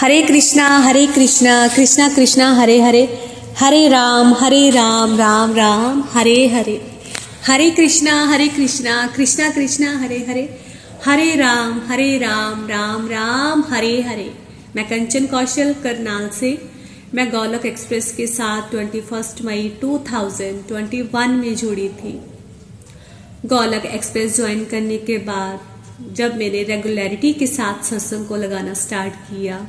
हरे कृष्णा हरे कृष्णा कृष्णा कृष्णा, हरे हरे। हरे राम हरे राम राम राम, हरे हरे। हरे कृष्णा हरे कृष्णा कृष्णा कृष्णा, हरे हरे। हरे राम हरे राम राम राम, हरे हरे। मैं कंचन कौशल, करनाल से। मैं गौलक एक्सप्रेस के साथ 21 मई 2021 में जुड़ी थी। गौलक एक्सप्रेस ज्वाइन करने के बाद जब मैंने रेगुलरिटी के साथ सत्संग को लगाना स्टार्ट किया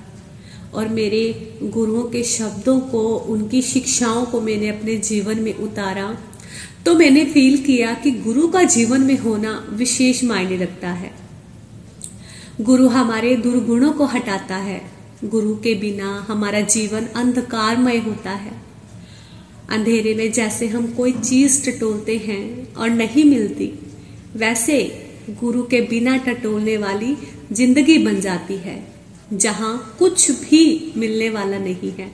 और मेरे गुरुओं के शब्दों को, उनकी शिक्षाओं को मैंने अपने जीवन में उतारा। तो मैंने फील किया कि गुरु का जीवन में होना विशेष मायने रखता है। गुरु हमारे दुर्गुणों को हटाता है। गुरु के बिना हमारा जीवन अंधकारमय होता है। अंधेरे में जैसे हम कोई चीज़ टटोलते हैं और नहीं मिलती, वैसे गुरु के बिना टटोलने वाली ज़िंदगी बन जाती है। जहाँ कुछ भी मिलने वाला नहीं है।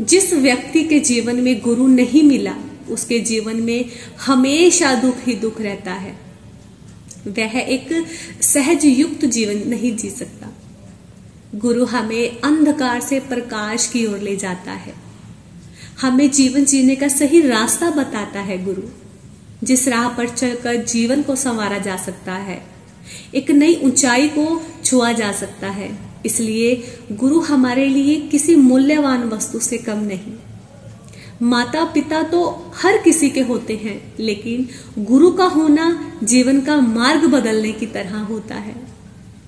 जिस व्यक्ति के जीवन में गुरु नहीं मिला, उसके जीवन में हमेशा दुख ही दुख रहता है। वह एक सहज युक्त जीवन नहीं जी सकता। गुरु हमें अंधकार से प्रकाश की ओर ले जाता है। हमें जीवन जीने का सही रास्ता बताता है गुरु, जिस राह पर चलकर जीवन को संवारा जा सकता है। एक नई ऊंचाई को छुआ जा सकता है। इसलिए गुरु हमारे लिए किसी मूल्यवान वस्तु से कम नहीं। माता पिता तो हर किसी के होते हैं, लेकिन गुरु का होना जीवन का मार्ग बदलने की तरह होता है।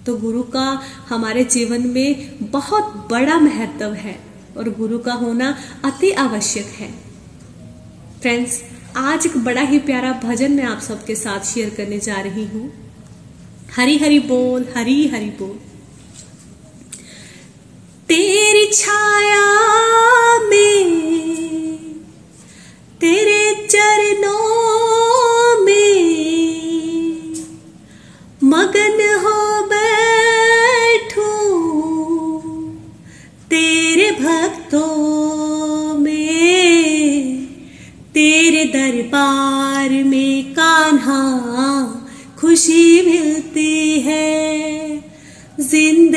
तो गुरु का हमारे जीवन में बहुत बड़ा महत्व है और गुरु का होना अति आवश्यक है। फ्रेंड्स, आज एक बड़ा ही प्यारा भजन मैं आप सबके साथ शेयर करने जा रही हूँ। हरी हरी बोल, हरी हरी बोल। तेरी छाया में, तेरे चरणों में मगन हो बैठू, तेरे भक्तों में, तेरे दरबार में कान्हा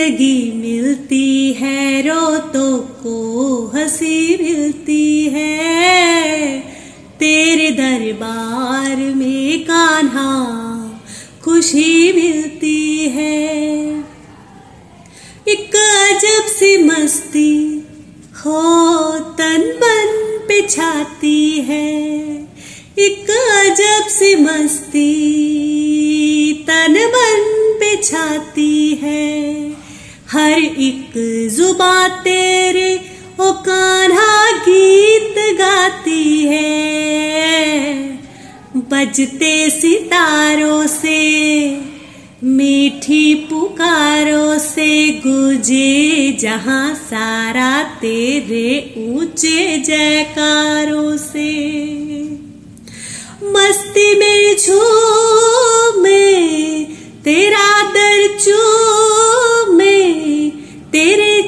ज़िंदगी मिलती है, रोतों को हँसी मिलती है। तेरे दरबार में कान्हा खुशी मिलती है। एक अजब सी मस्ती हो तन बन पे छाती है। एक अजब सी मस्ती तन मन पे छाती है। हर एक जुबा तेरे ओ कान्हा गीत गाती है। बजते सितारों से, मीठी पुकारों से गुजे जहाँ सारा तेरे ऊँचे जयकारों से। मस्ती में झूमे, तेरा दर तेरे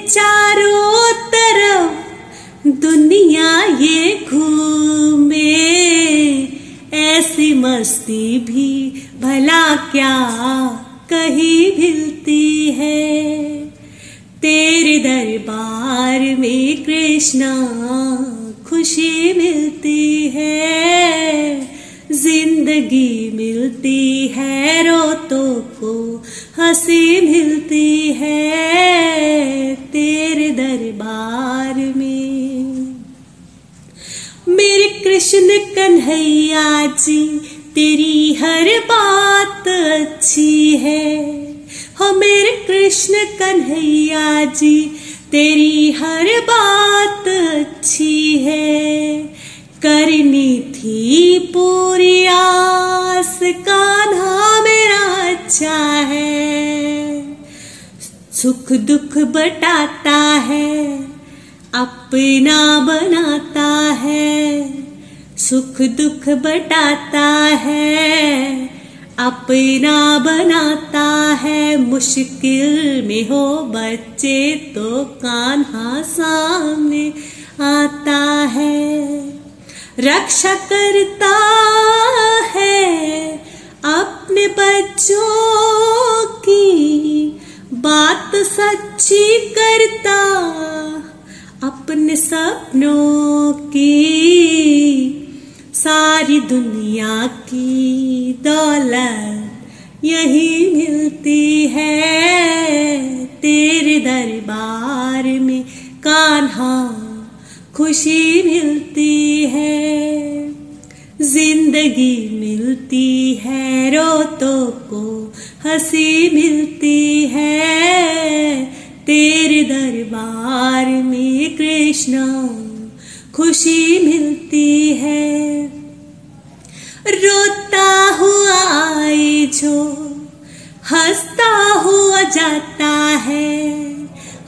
चारों तरफ़ दुनिया ये घूमे। ऐसी मस्ती भी भला क्या कहीं मिलती है। तेरे दरबार में कृष्णा खुशी मिलती है। ज़िंदगी मिलती है रोतों को हँसी मिलती है तेरे दरबार में। मेरे कृष्ण कन्हैया जी, तेरी हर बात अच्छी है। हो, मेरे कृष्ण कन्हैया जी, तेरी हर बात अच्छी है। करनी थी पूरी आस कान्हा मेरा अच्छा है। सुख दुख बटाता है, अपना बनाता है। सुख दुख बटाता है, अपना बनाता है। मुश्किल में हो बच्चे तो कान्हा सामने आता है। रक्षा करता बच्चों की बात सच्ची करता अपने सपनों की सारी दुनिया की दौलत यही मिलती है तेरे दरबार में कान्हा खुशी मिलती है। ज़िंदगी मिलती है, रोतों को हँसी मिलती है। तेरे दरबार में कृष्णा खुशी मिलती है। रोता हुआ आए जो, हंसता हुआ जाता है।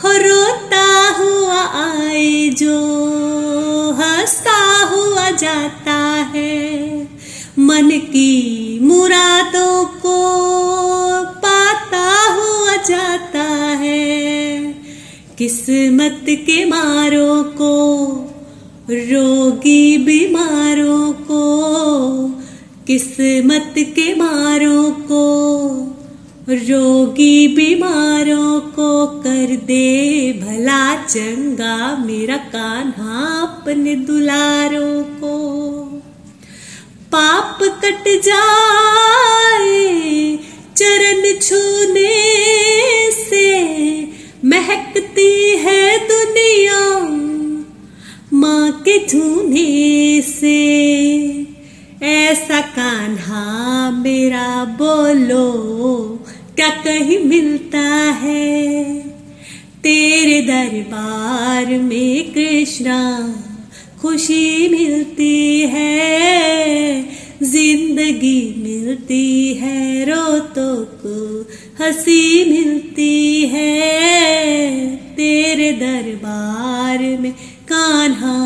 हो, रोता हुआ आए जो, हंसता हुआ जाता मन की मुरादों को पाता हुआ जाता है। किस्मत के मारों को, रोगी बीमारों को, किस्मत के मारों को, रोगी बीमारों को कर दे भला चंगा मेरा कान्हा अपने दुलारों को। पाप कट जाए, चरण छूने से महकती है दुनिया माँ के छूने से। ऐसा कान्हा मेरा बोलो, क्या कहीं मिलता है? तेरे दरबार में कृष्णा खुशी मिलती है, ज़िंदगी मिलती है, रोतों को हँसी मिलती है। तेरे दरबार में कान्हा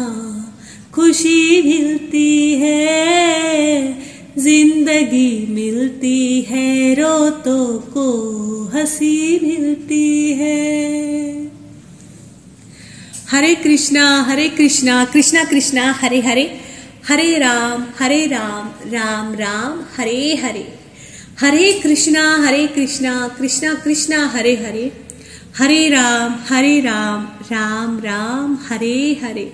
खुशी मिलती है, ज़िंदगी मिलती है, रोतों को हँसी मिलती है। हरे कृष्णा हरे कृष्णा कृष्णा कृष्णा, हरे हरे। हरे राम हरे राम राम राम, हरे हरे। हरे कृष्णा हरे कृष्णा कृष्णा कृष्णा, हरे हरे। हरे राम हरे राम राम राम, हरे हरे।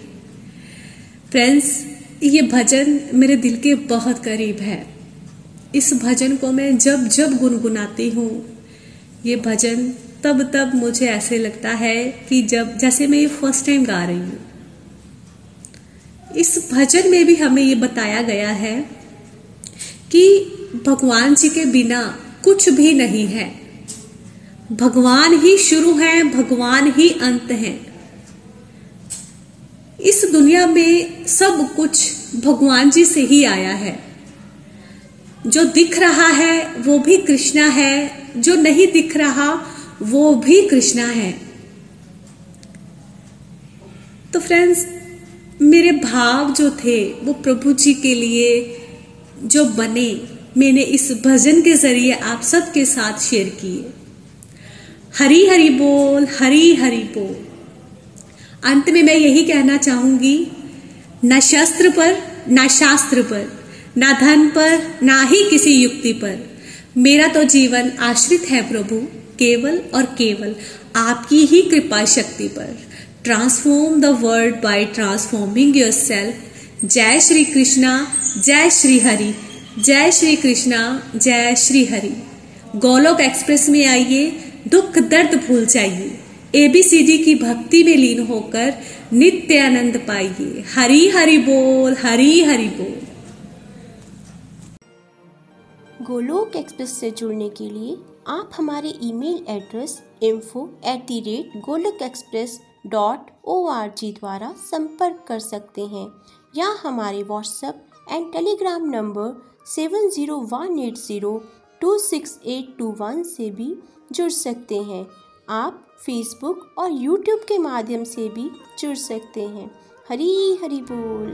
फ्रेंड्स, ये भजन मेरे दिल के बहुत करीब है। इस भजन को मैं जब जब गुनगुनाती हूँ, ये भजन तब तब मुझे ऐसे लगता है कि जब, जैसे मैं ये फ़र्स्ट टाइम गा रही हूँ। इस भजन में भी हमें ये बताया गया है कि भगवान जी के बिना कुछ भी नहीं है। भगवान ही शुरू है, भगवान ही अंत है। इस दुनिया में सब कुछ भगवान जी से ही आया है। जो दिख रहा है, वो भी कृष्णा है। जो नहीं दिख रहा वो भी कृष्णा है। तो फ्रेंड्स मेरे भाव जो थे, वो प्रभु जी के लिए जो बने, मैंने इस भजन के ज़रिए आप सबके साथ शेयर किए। हरी हरी बोल हरी हरी बोल। अंत में मैं यही कहना चाहूँगी, न शस्त्र पर, न शास्त्र पर, न धन पर, ना ही किसी युक्ति पर, मेरा तो जीवन आश्रित है प्रभु। केवल और केवल आपकी ही कृपा शक्ति पर। Transform the world by transforming your self जय श्री कृष्णा, जय श्री हरि, जय श्री कृष्णा, जय श्री हरि। गोलोक एक्सप्रेस में आइए, दुख दर्द भूल जाइए। एबीसीडी की भक्ति में लीन होकर नित्य आनंद पाइए। हरी हरि बोल, हरी हरि बोल। गोलोक एक्सप्रेस से जुड़ने के लिए आप हमारे email address info at the rate Golok express dot O R G द्वारा संपर्क कर सकते हैं या हमारे WhatsApp and Telegram number seven zero one eight zero two six eight two one से भी जुड़ सकते हैं। आप फेसबुक और यूट्यूब के माध्यम से भी जुड़ सकते हैं। हरी हरी बोल।